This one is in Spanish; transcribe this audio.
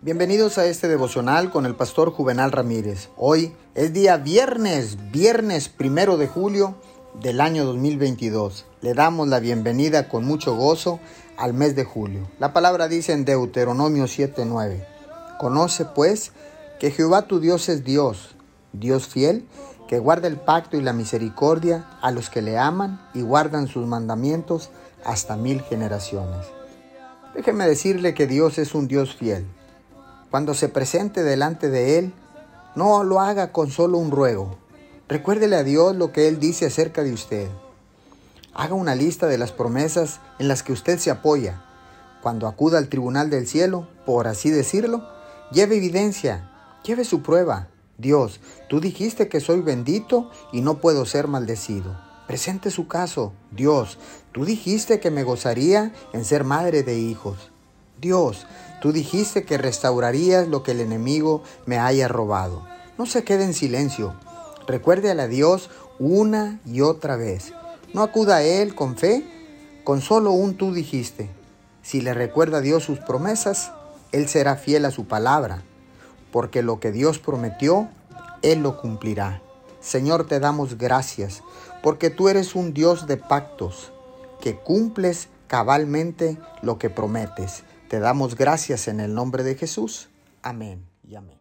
Bienvenidos a este devocional con el pastor Juvenal Ramírez. Hoy es día viernes, viernes primero de julio del año 2022. Le damos la bienvenida con mucho gozo al mes de julio. La palabra dice en Deuteronomio 7:9. Conoce pues que Jehová tu Dios es Dios, Dios fiel, que guarda el pacto y la misericordia a los que le aman y guardan sus mandamientos hasta mil generaciones. Déjeme decirle que Dios es un Dios fiel cuando se presente delante de Él, no lo haga con solo un ruego. Recuérdele a Dios lo que Él dice acerca de usted. Haga una lista de las promesas en las que usted se apoya. Cuando acuda al tribunal del cielo, por así decirlo, lleve evidencia, lleve su prueba. Dios, tú dijiste que soy bendito y no puedo ser maldecido. Presente su caso. Dios, tú dijiste que me gozaría en ser madre de hijos. Dios, tú dijiste que restaurarías lo que el enemigo me haya robado. No se quede en silencio. Recuerde a Dios una y otra vez. No acuda a Él con fe, con solo un tú dijiste. Si le recuerda a Dios sus promesas, Él será fiel a su palabra, porque lo que Dios prometió, Él lo cumplirá. Señor, te damos gracias, porque tú eres un Dios de pactos, que cumples cabalmente lo que prometes. Te damos gracias en el nombre de Jesús. Amén y amén.